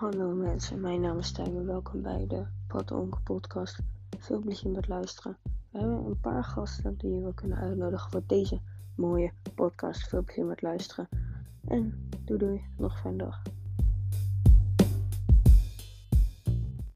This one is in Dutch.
Hallo mensen, mijn naam is Tijmen. welkom bij de Onkel podcast. Veel plezier met luisteren. We hebben een paar gasten die je we kunnen uitnodigen voor deze mooie podcast. Veel plezier met luisteren. En doei doei, nog een fijne dag.